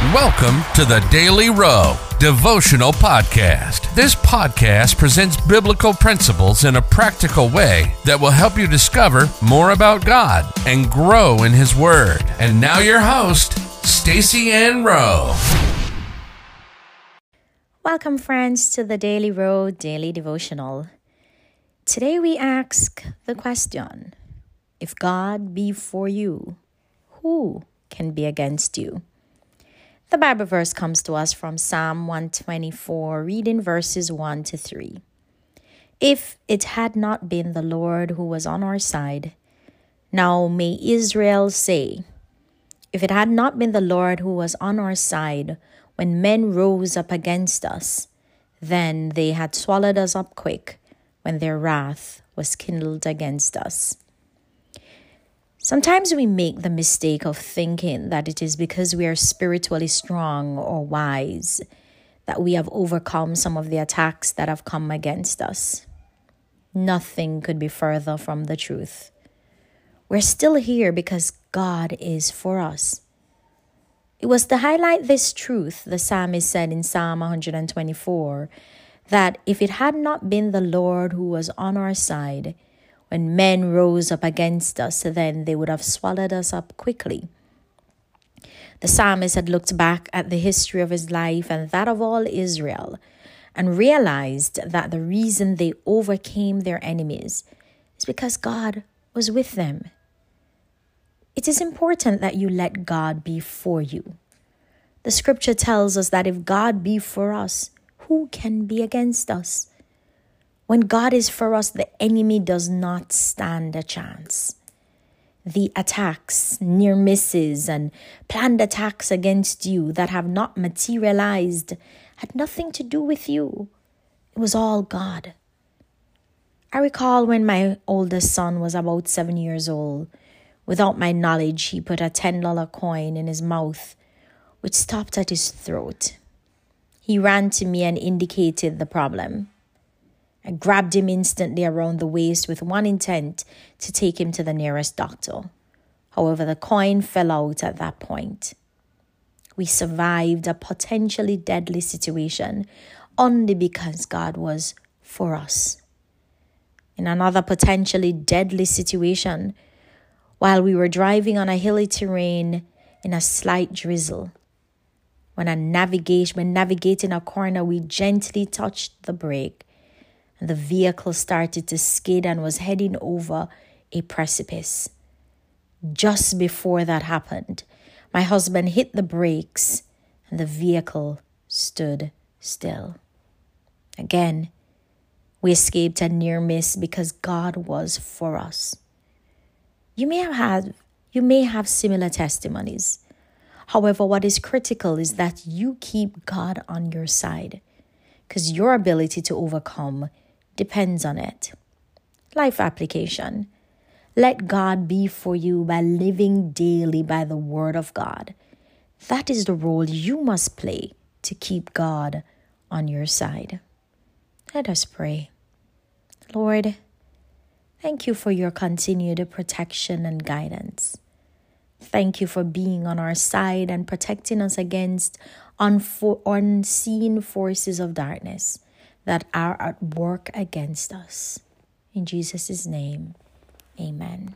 Welcome to the Daily Row Devotional Podcast. This podcast presents biblical principles in a practical way that will help you discover more about God and grow in His Word. And now, your host, Stacy Ann Rowe. Welcome, friends, to the Daily Row Daily Devotional. Today, we ask the question If God be for you, who can be against you? The Bible verse comes to us from Psalm 124, reading verses 1 to 3. If it had not been the Lord who was on our side, now may Israel say, If it had not been the Lord who was on our side when men rose up against us, then they had swallowed us up quick when their wrath was kindled against us. Sometimes we make the mistake of thinking that it is because we are spiritually strong or wise that we have overcome some of the attacks that have come against us. Nothing could be further from the truth. We're still here because God is for us. It was to highlight this truth, the psalmist said in Psalm 124, that if it had not been the Lord who was on our side, when men rose up against us, then they would have swallowed us up quickly. The psalmist had looked back at the history of his life and that of all Israel and realized that the reason they overcame their enemies is because God was with them. It is important that you let God be for you. The scripture tells us that if God be for us, who can be against us? When God is for us, the enemy does not stand a chance. The attacks, near misses, and planned attacks against you that have not materialized had nothing to do with you. It was all God. I recall when my oldest son was about seven years old. Without my knowledge, he put a $10 coin in his mouth, which stopped at his throat. He ran to me and indicated the problem. I grabbed him instantly around the waist with one intent to take him to the nearest doctor. However, the coin fell out at that point. We survived a potentially deadly situation only because God was for us. In another potentially deadly situation, while we were driving on a hilly terrain in a slight drizzle, when, a navigation, when navigating a corner, we gently touched the brake the vehicle started to skid and was heading over a precipice. Just before that happened, my husband hit the brakes and the vehicle stood still. Again, we escaped a near miss because God was for us. You may have had you may have similar testimonies. However, what is critical is that you keep God on your side because your ability to overcome depends on it. Life application. Let God be for you by living daily by the Word of God. That is the role you must play to keep God on your side. Let us pray. Lord, thank you for your continued protection and guidance. Thank you for being on our side and protecting us against unfo- unseen forces of darkness that are at work against us. In Jesus' name, amen.